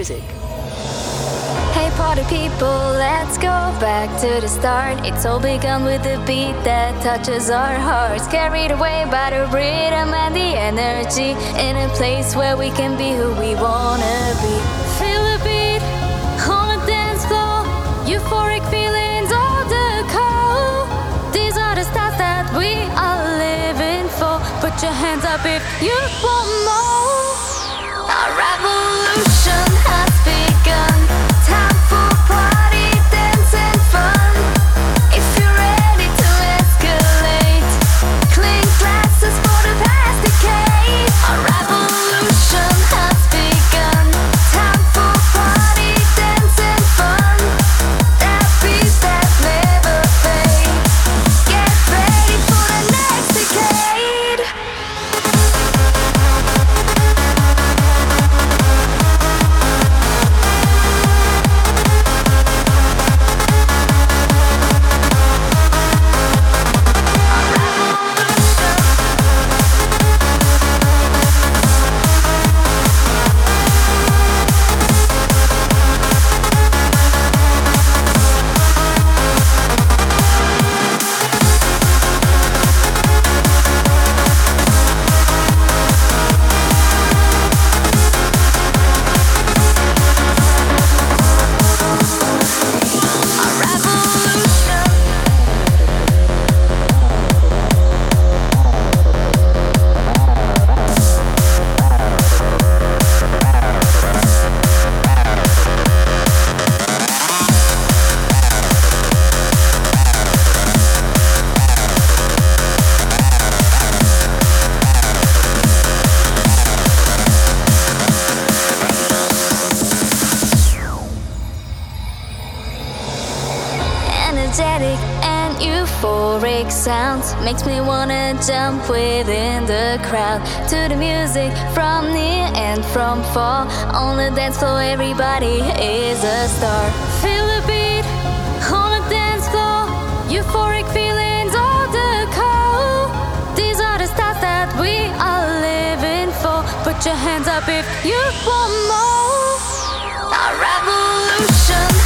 Music. Hey party people, let's go back to the start. It's all begun with the beat that touches our hearts. Carried away by the rhythm and the energy. In a place where we can be who we wanna be. Feel the beat on the dance floor. Euphoric feelings on the call. These are the stars that we are living for. Put your hands up if you want more. Euphoric sounds makes me wanna jump within the crowd. To the music from near and from far on the dance floor everybody is a star. Feel the beat on the dance floor euphoric feelings on the call these are the stars that we are living for. Put your hands up if you want more. A revolution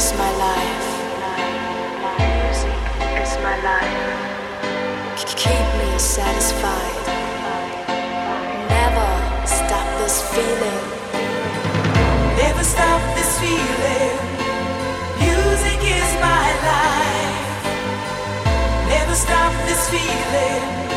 is my life. Music is my life. Keep me satisfied. Never stop this feeling. Never stop this feeling. Music is my life. Never stop this feeling.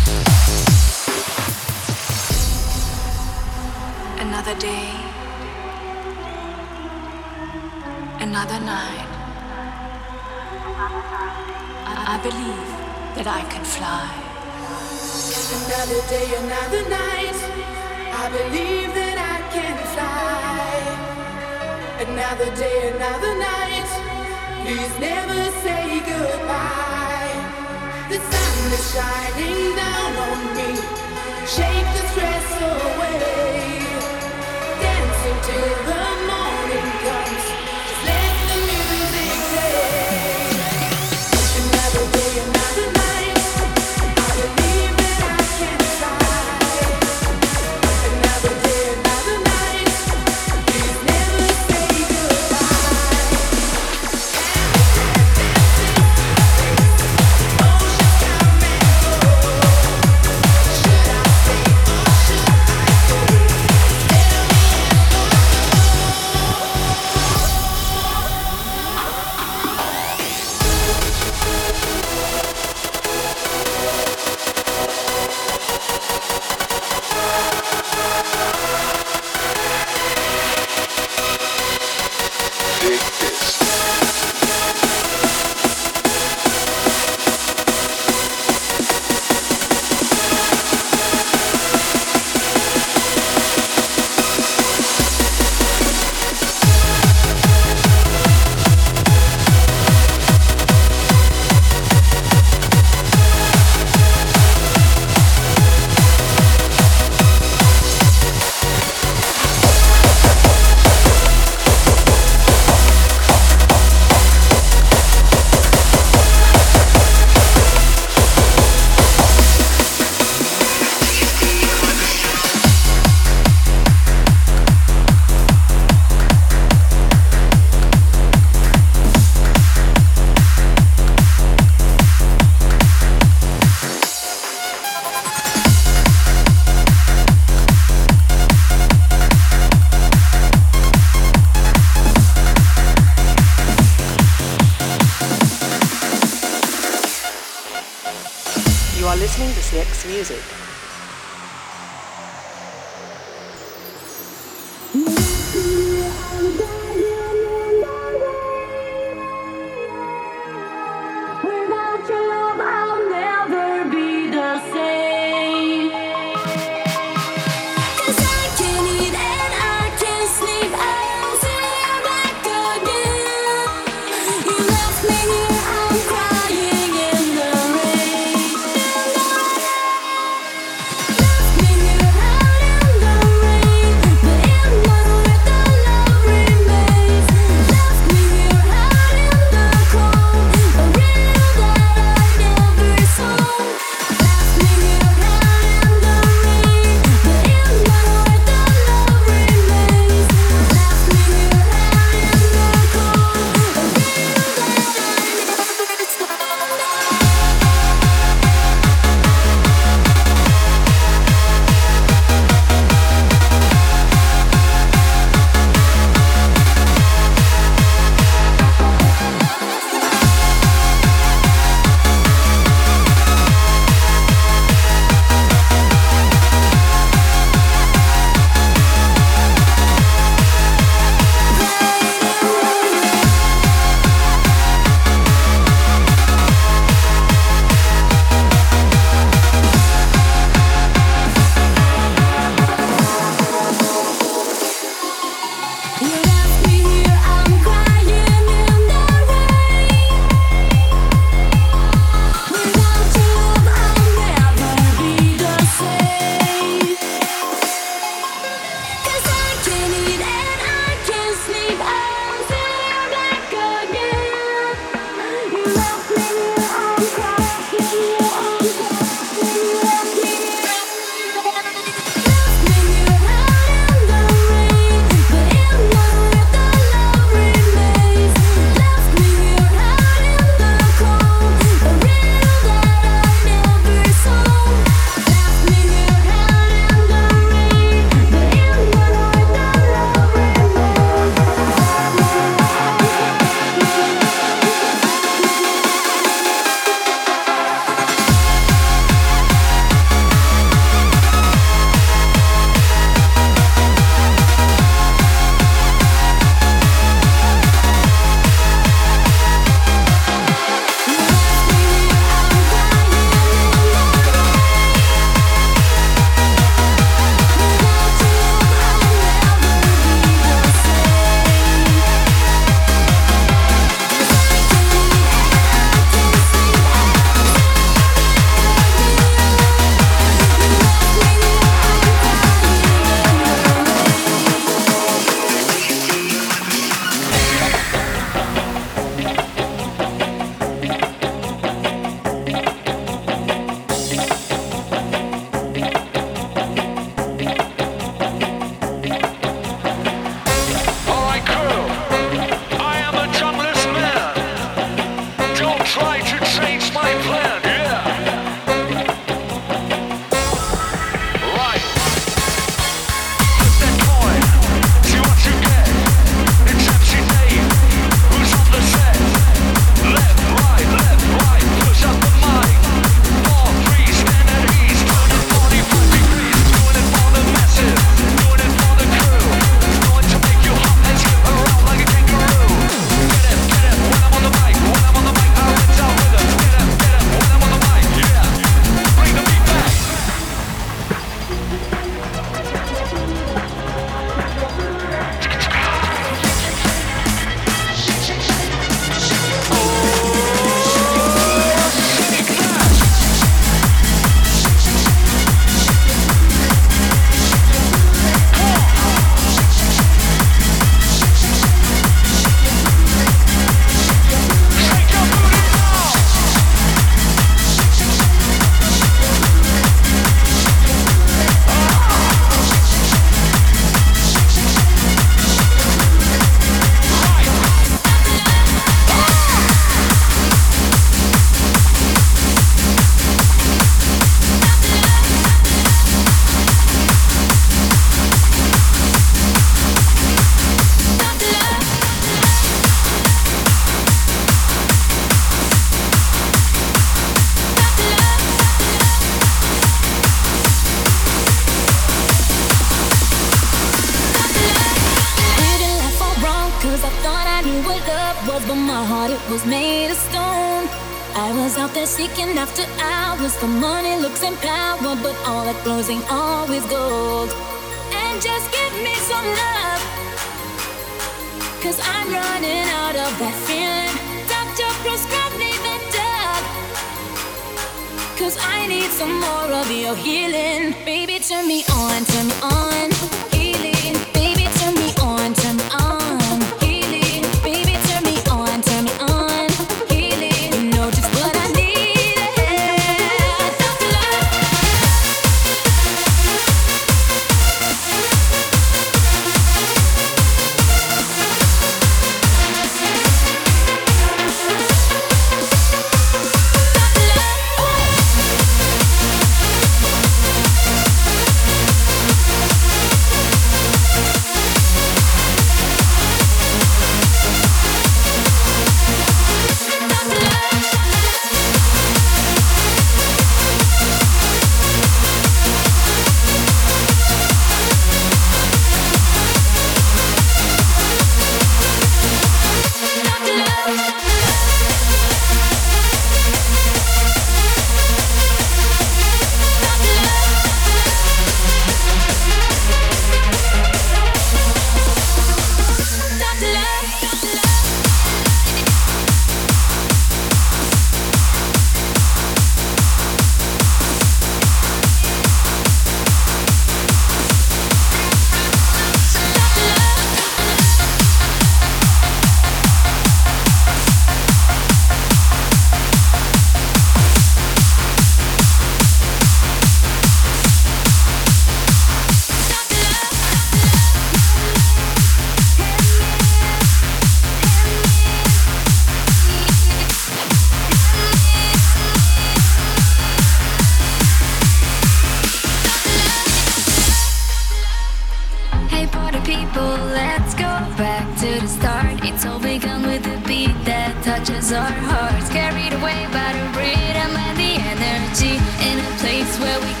Where we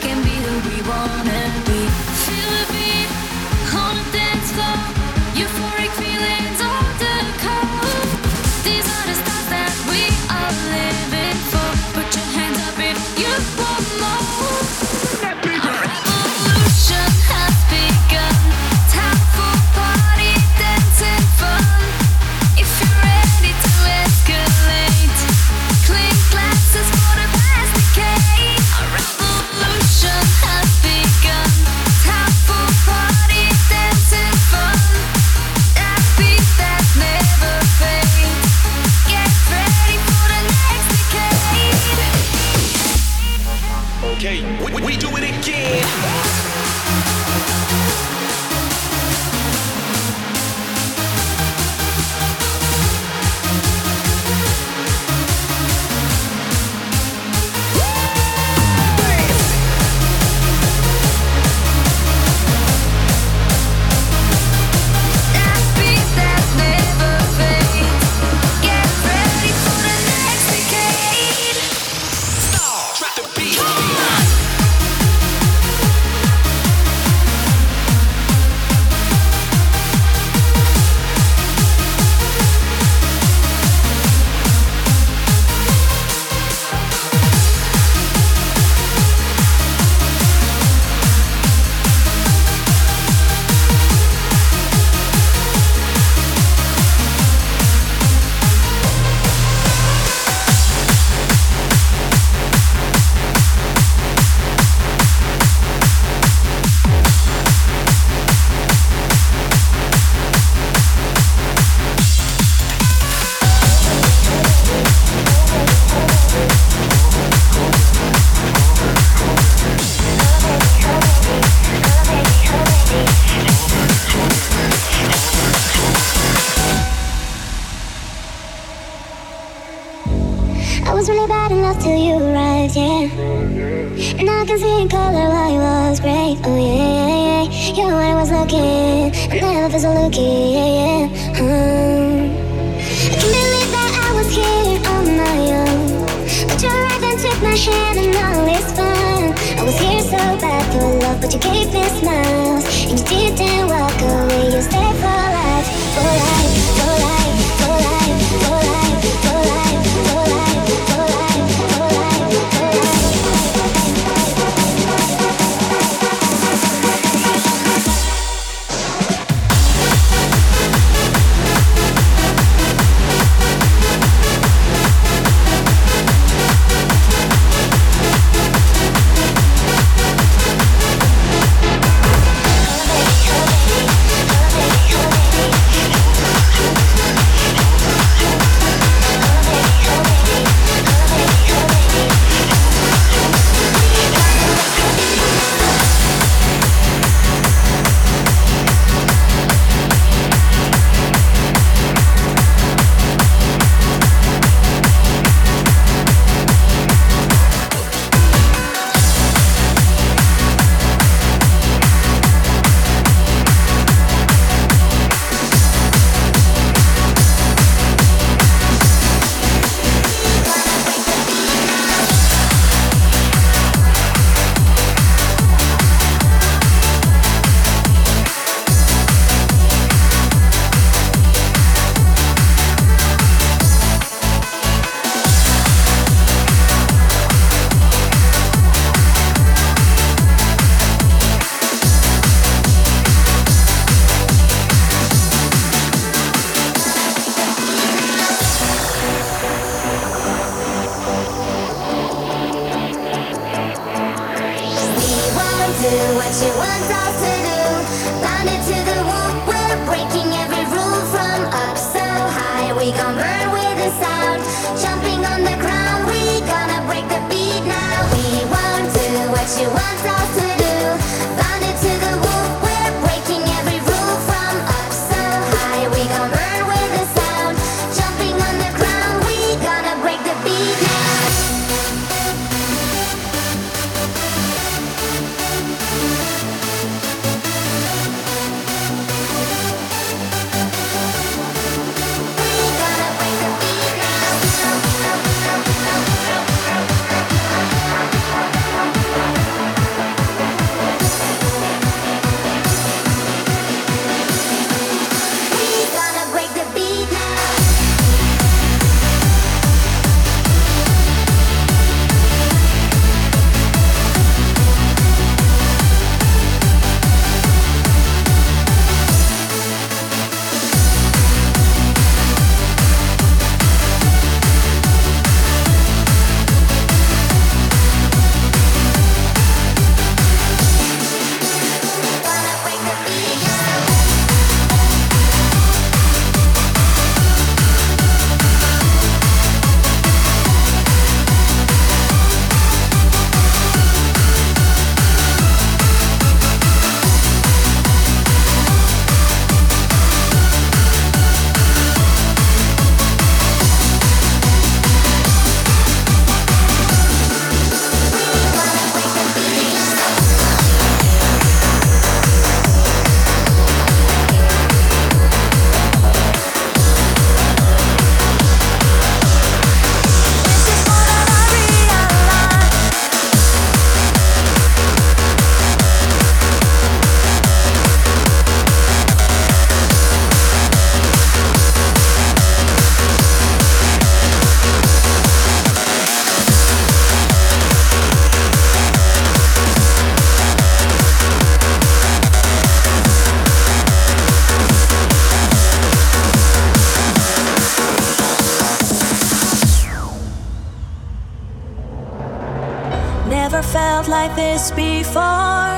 this before,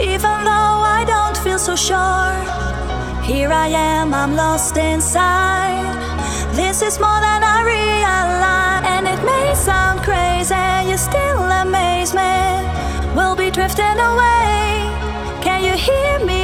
even though I don't feel so sure. Here I am, I'm lost inside. This is more than I realize, and it may sound crazy, you still amaze me. We'll be drifting away. Can you hear me?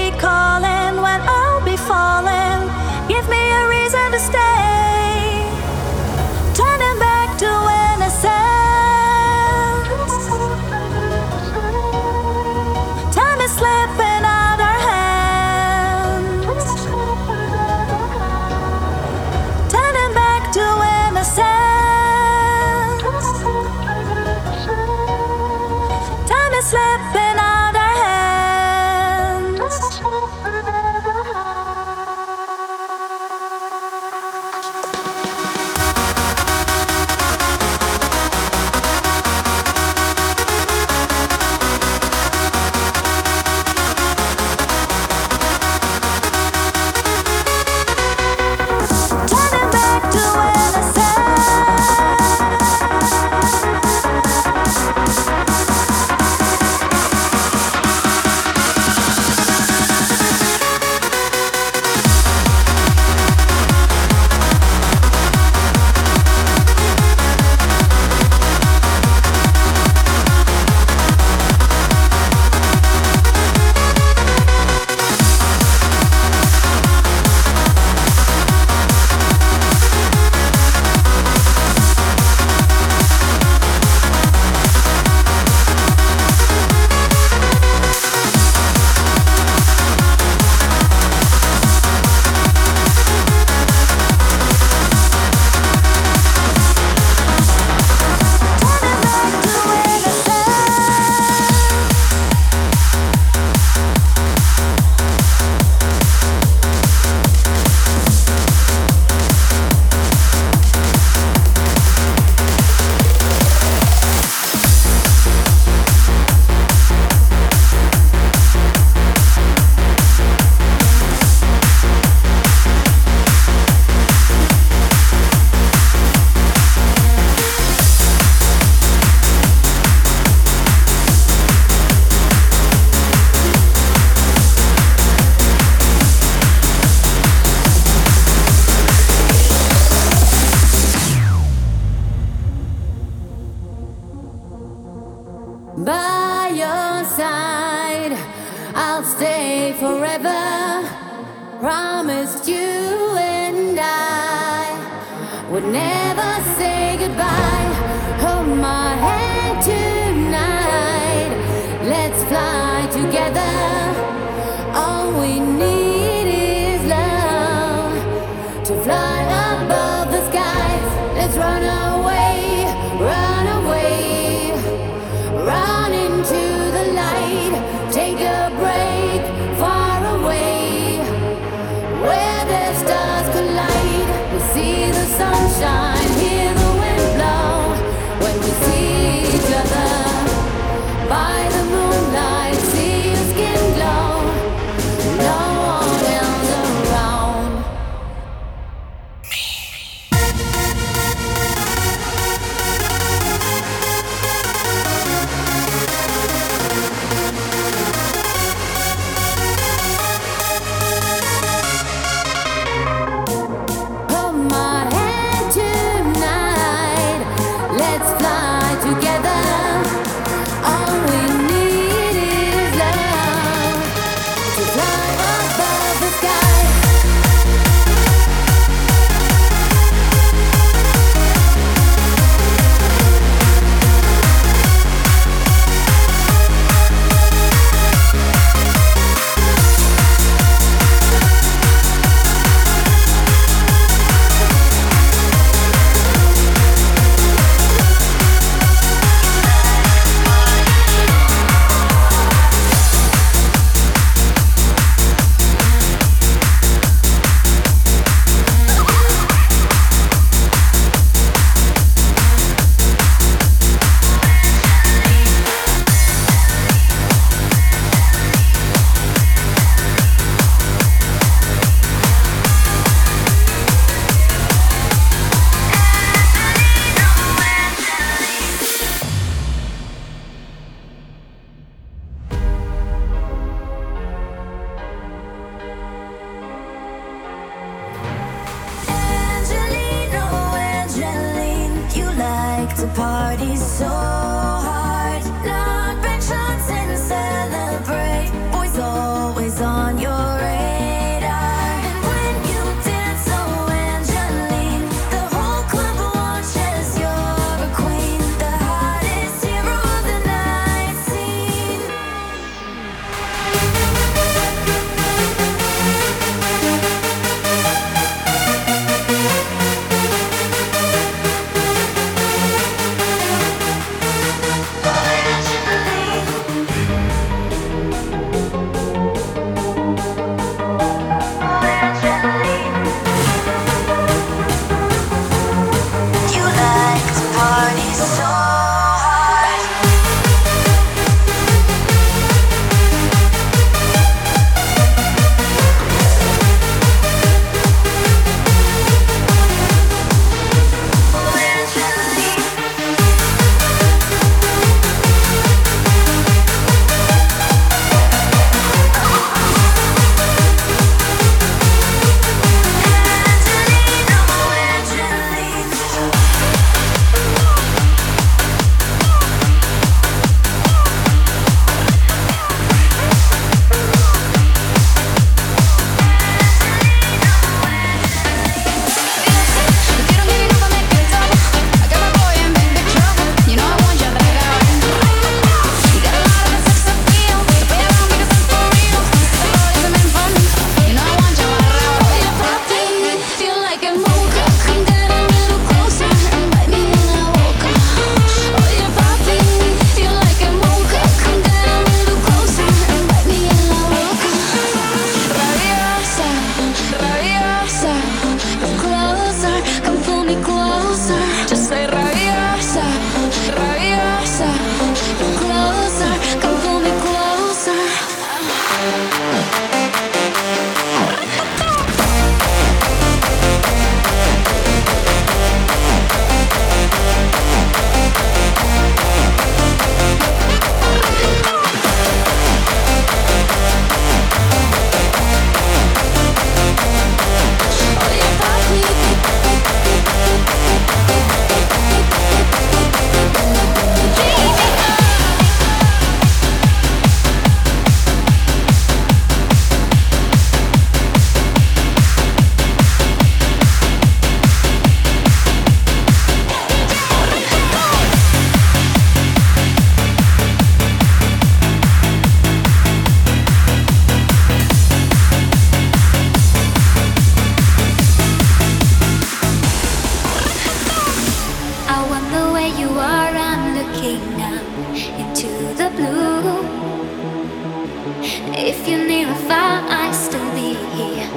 if I still be here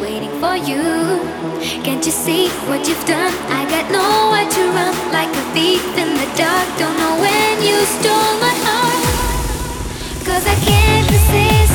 waiting for you? Can't you see what you've done? I got nowhere to run like a thief in the dark. Don't know when you stole my heart. Cause I can't resist.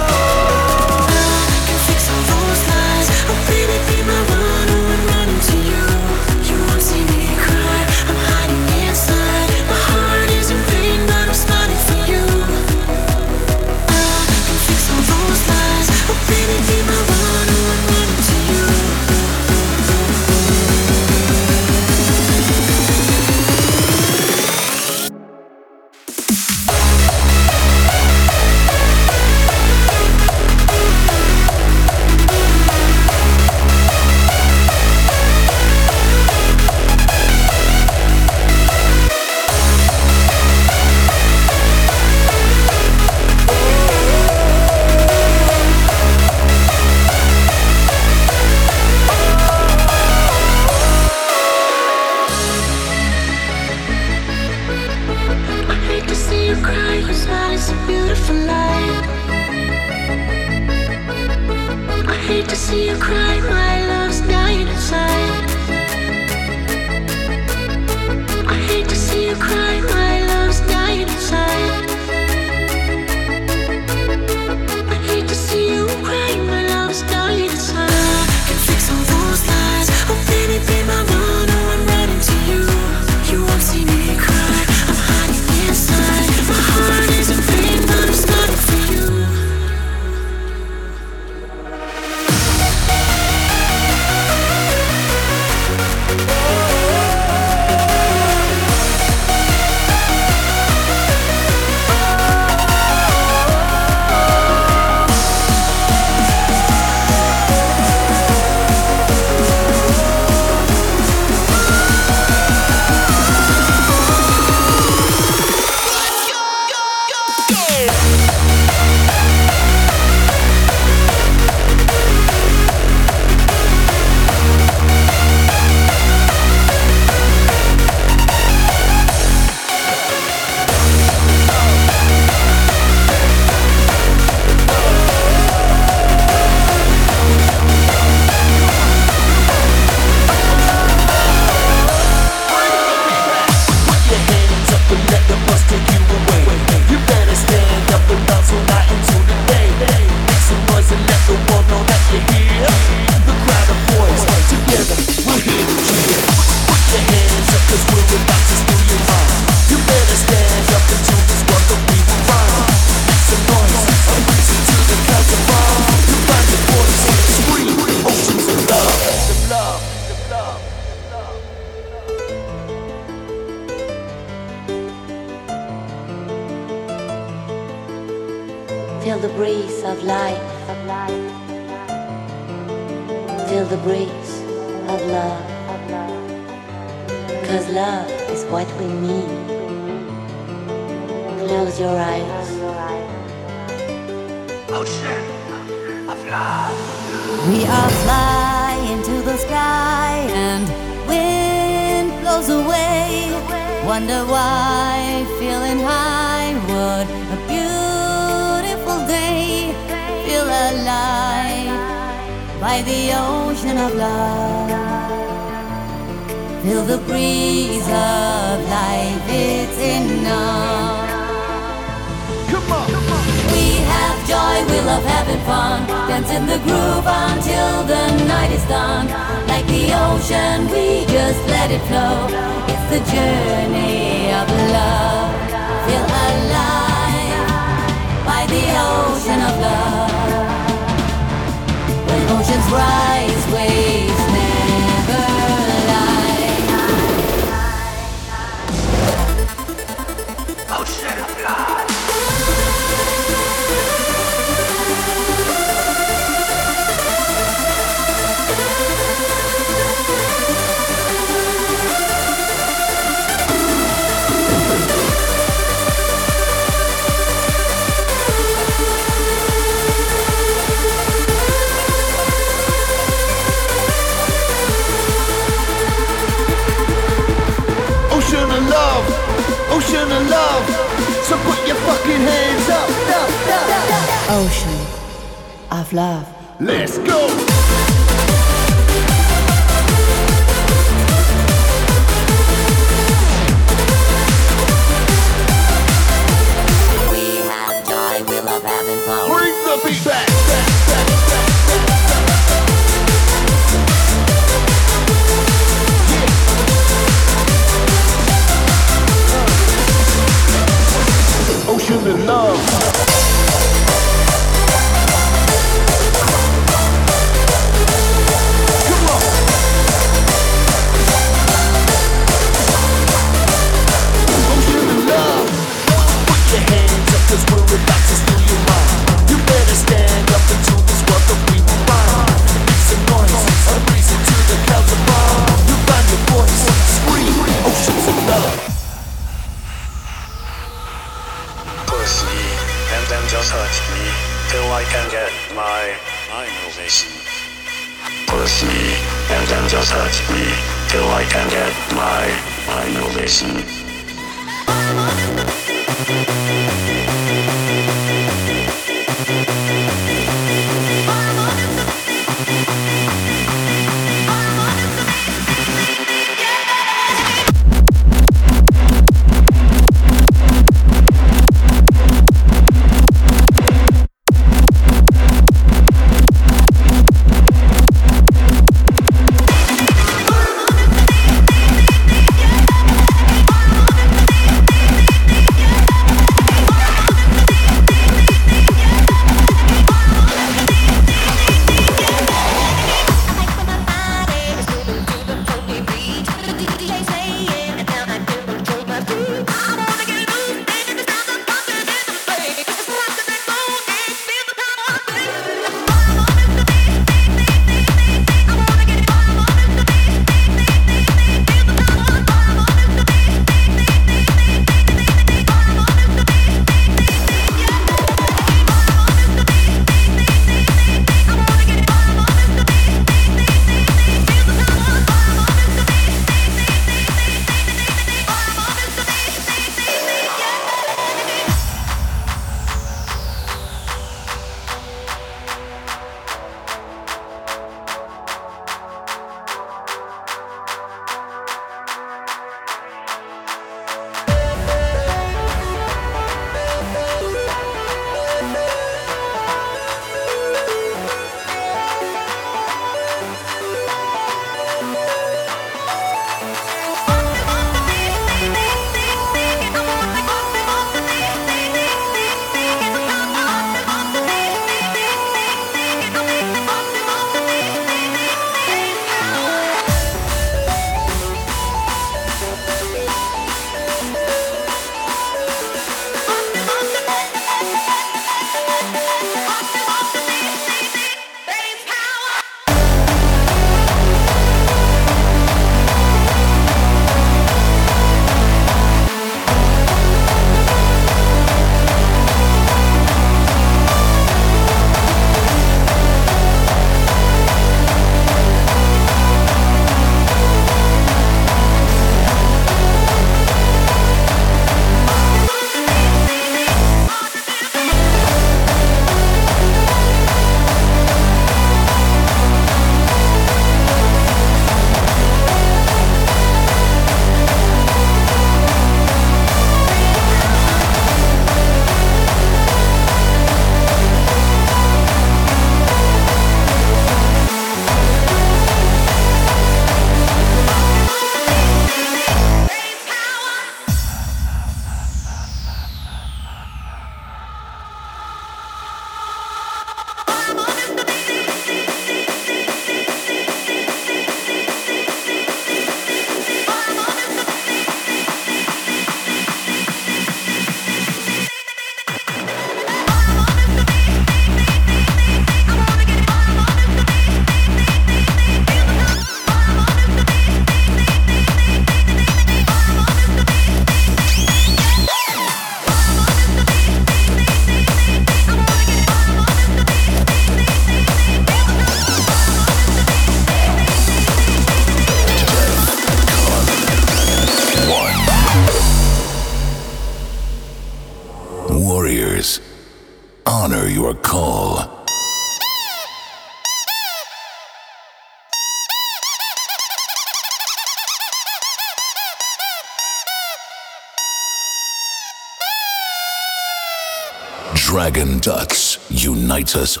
Unite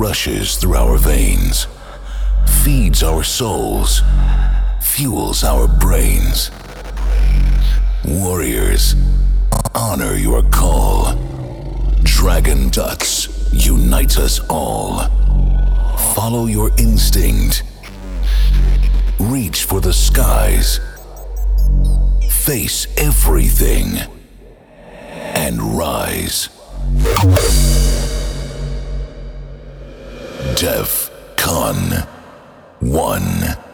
rushes through our veins, feeds our souls, fuels our brains. Warriors, honor your call. Dragon Ducks unite us all. Follow your instinct. Reach for the skies. Face everything. And rise. Def Con 1.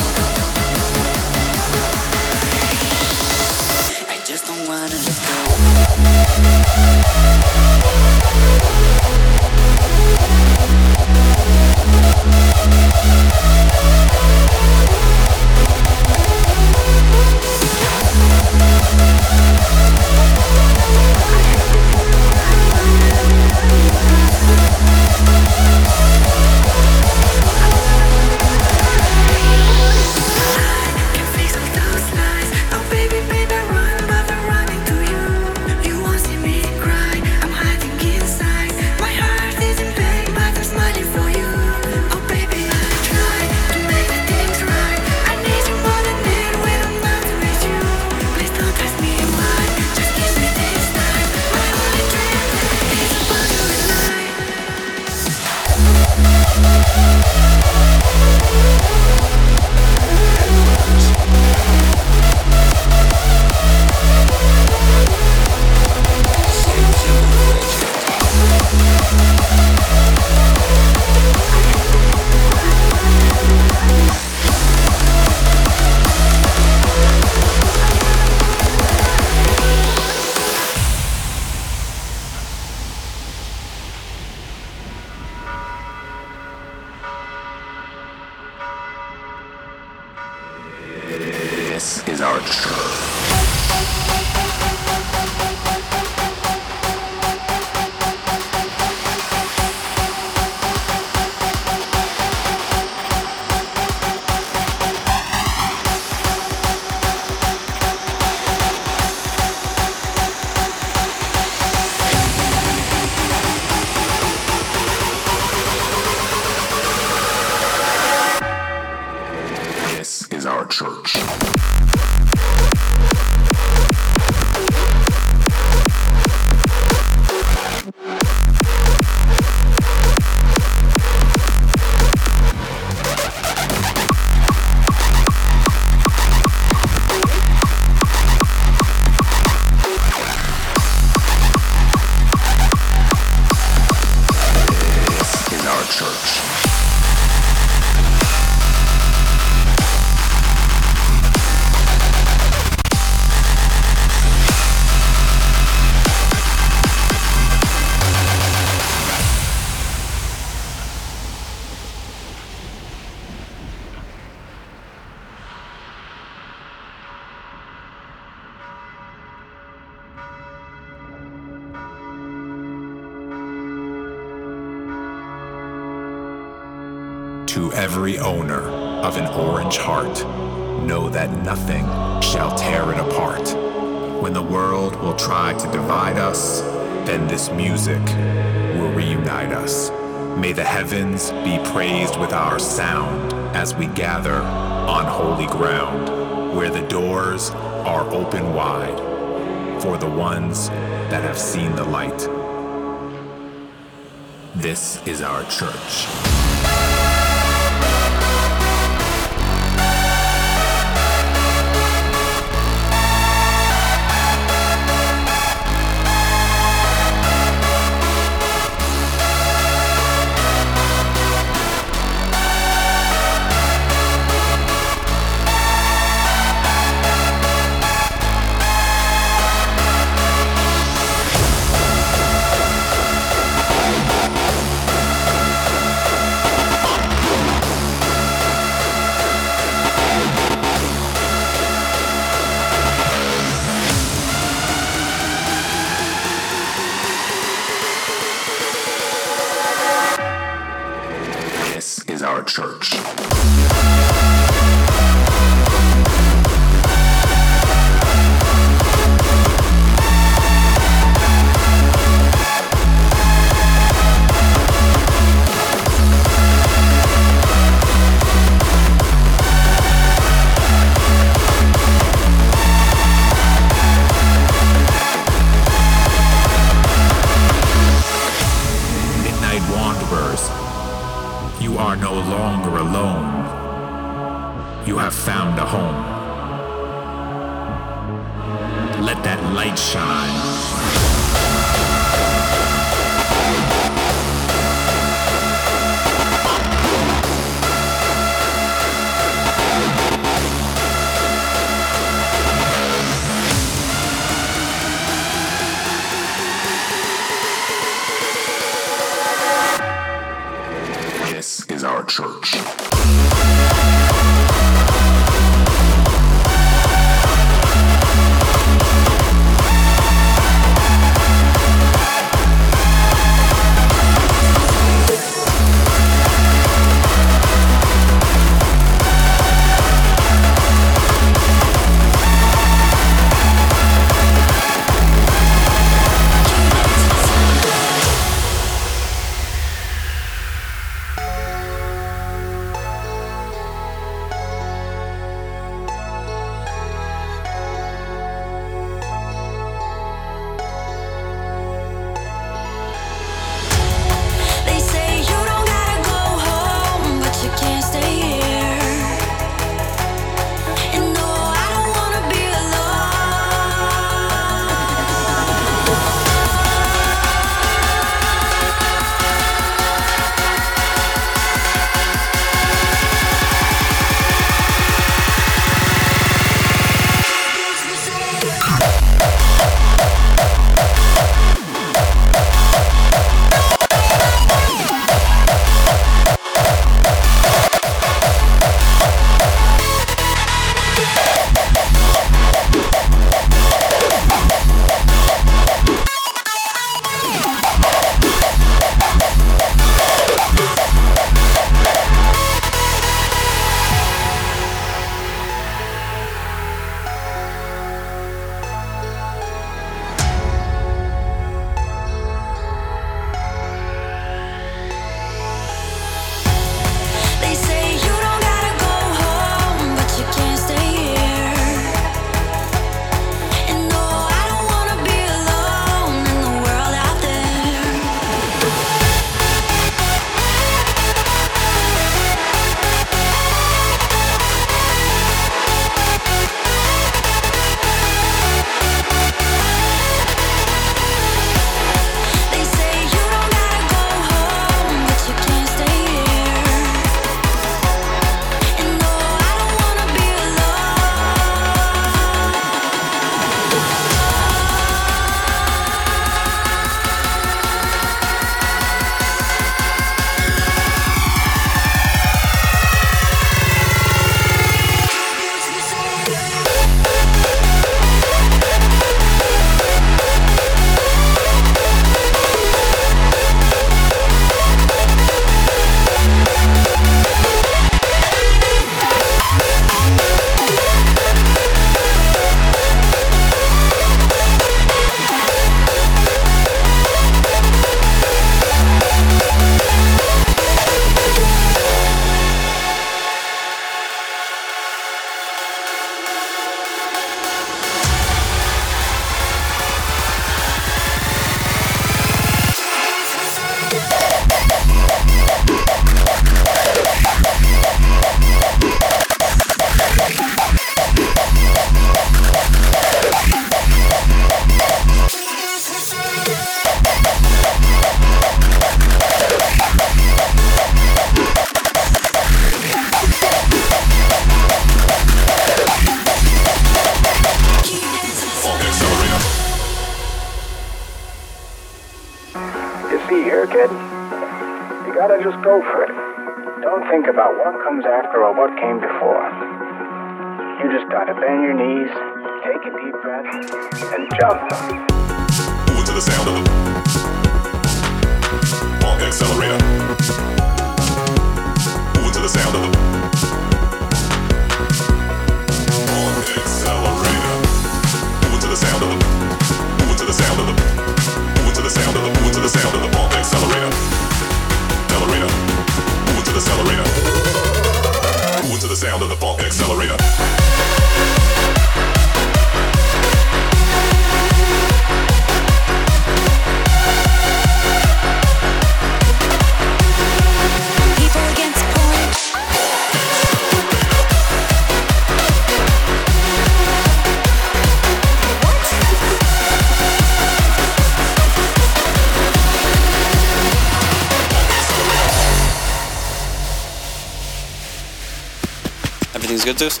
Good, Zeus?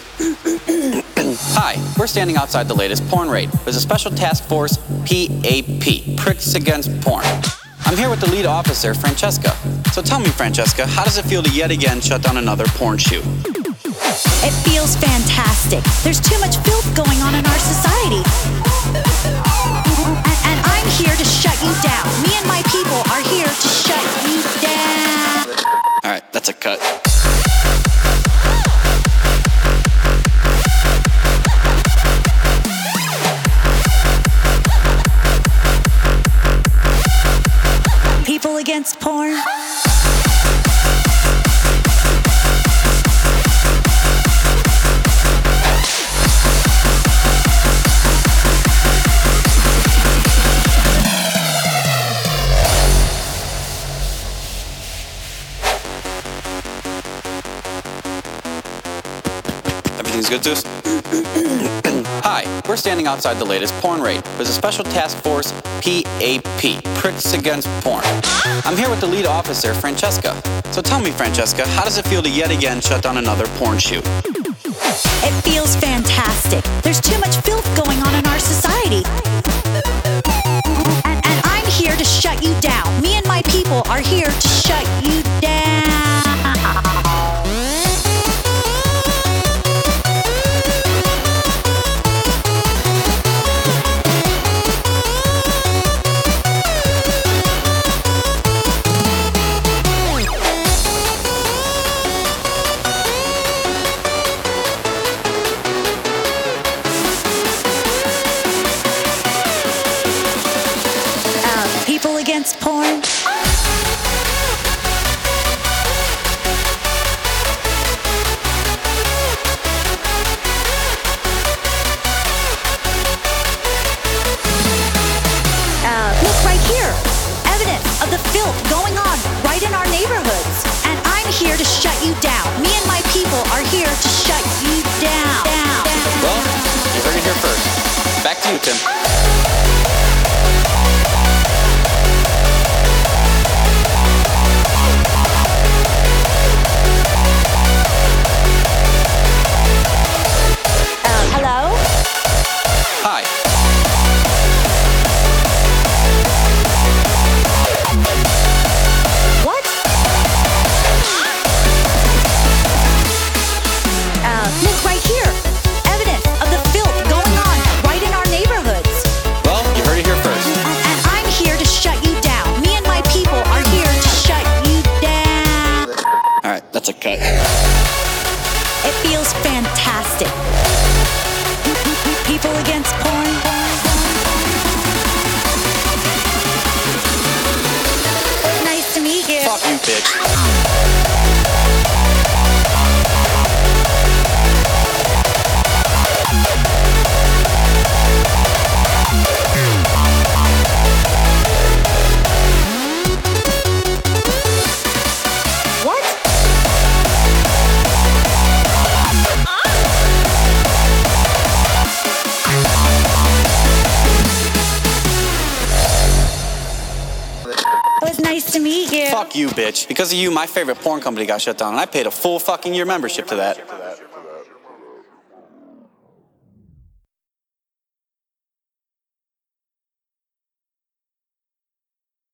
Hi, we're standing outside the latest porn raid. There's a special task force, PAP, Pricks Against Porn. I'm here with the lead officer, Francesca. So tell me, Francesca, how does it feel to yet again shut down another porn shoot? It feels fantastic. There's too much filth going on in our society. And, and I'm here to shut you down. Me and my people are here to shut you down. All right, that's a cut. Hi, we're standing outside the latest porn raid. There's a special task force, PAP, Pricks Against Porn. I'm here with the lead officer, Francesca. So tell me, Francesca, how does it feel to yet again shut down another porn shoot? It feels fantastic. There's too much filth going on in our society. And, and I'm here to shut you down. Me and my people are here to shut you down. Because of you, my favorite porn company got shut down, and I paid a full fucking year membership to that.